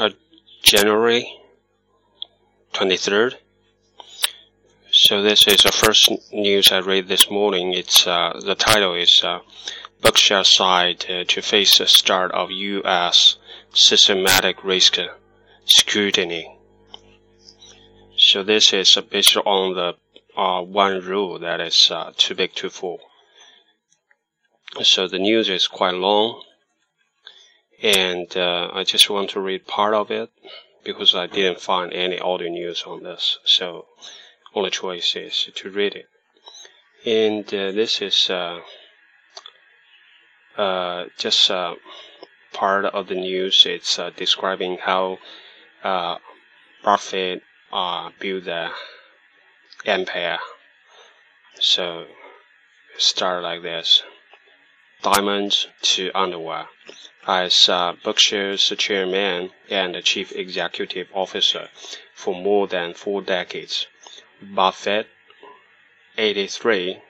uh, January 23rd. So this is the first news I read this morning. It's uh, the title is uh, Berkshire side uh, to face the start of U.S. systematic risk scrutiny. So this is based on the uh, one rule that is uh, too big to fall. So the news is quite long, and uh, I just want to read part of it because I didn't find any audio news on this. So only choice is to read it. And uh, this is uh, uh, just uh, part of the news. It's uh, describing how Buffett built the empire. So start like this. Diamonds to underwear. As Berkshire's chairman and chief executive officer for more than four decades, Buffett, 83,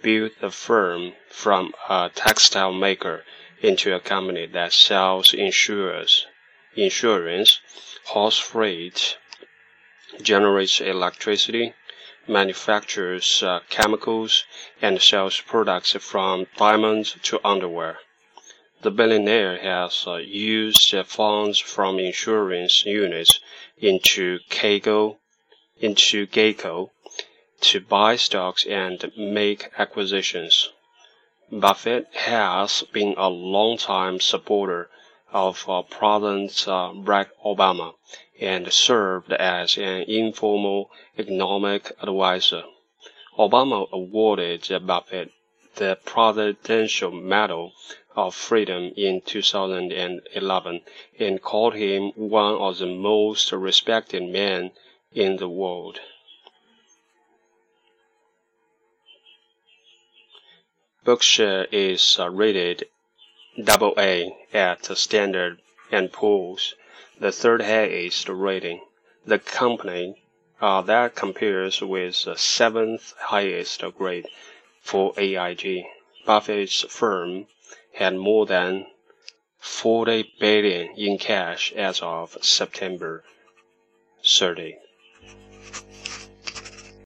built the firm from a textile maker into a company that sells insurance, insurance, horse freight, generates electricity, manufactures uh, chemicals, and sells products from diamonds to underwear. The billionaire has uh, used funds from insurance units into into Geico to buy stocks and make acquisitions. Buffett has been a long-time supporter of uh, President uh, Barack Obama and served as an informal economic advisor. Obama awarded Buffett the Presidential Medal of Freedom in 2011 and called him one of the most respected men in the world. Berkshire is uh, rated AA at Standard and Poor's, the third highest rating. The company uh, that compares with the seventh highest grade for AIG. Buffett's firm had more than forty billion in cash as of September 30.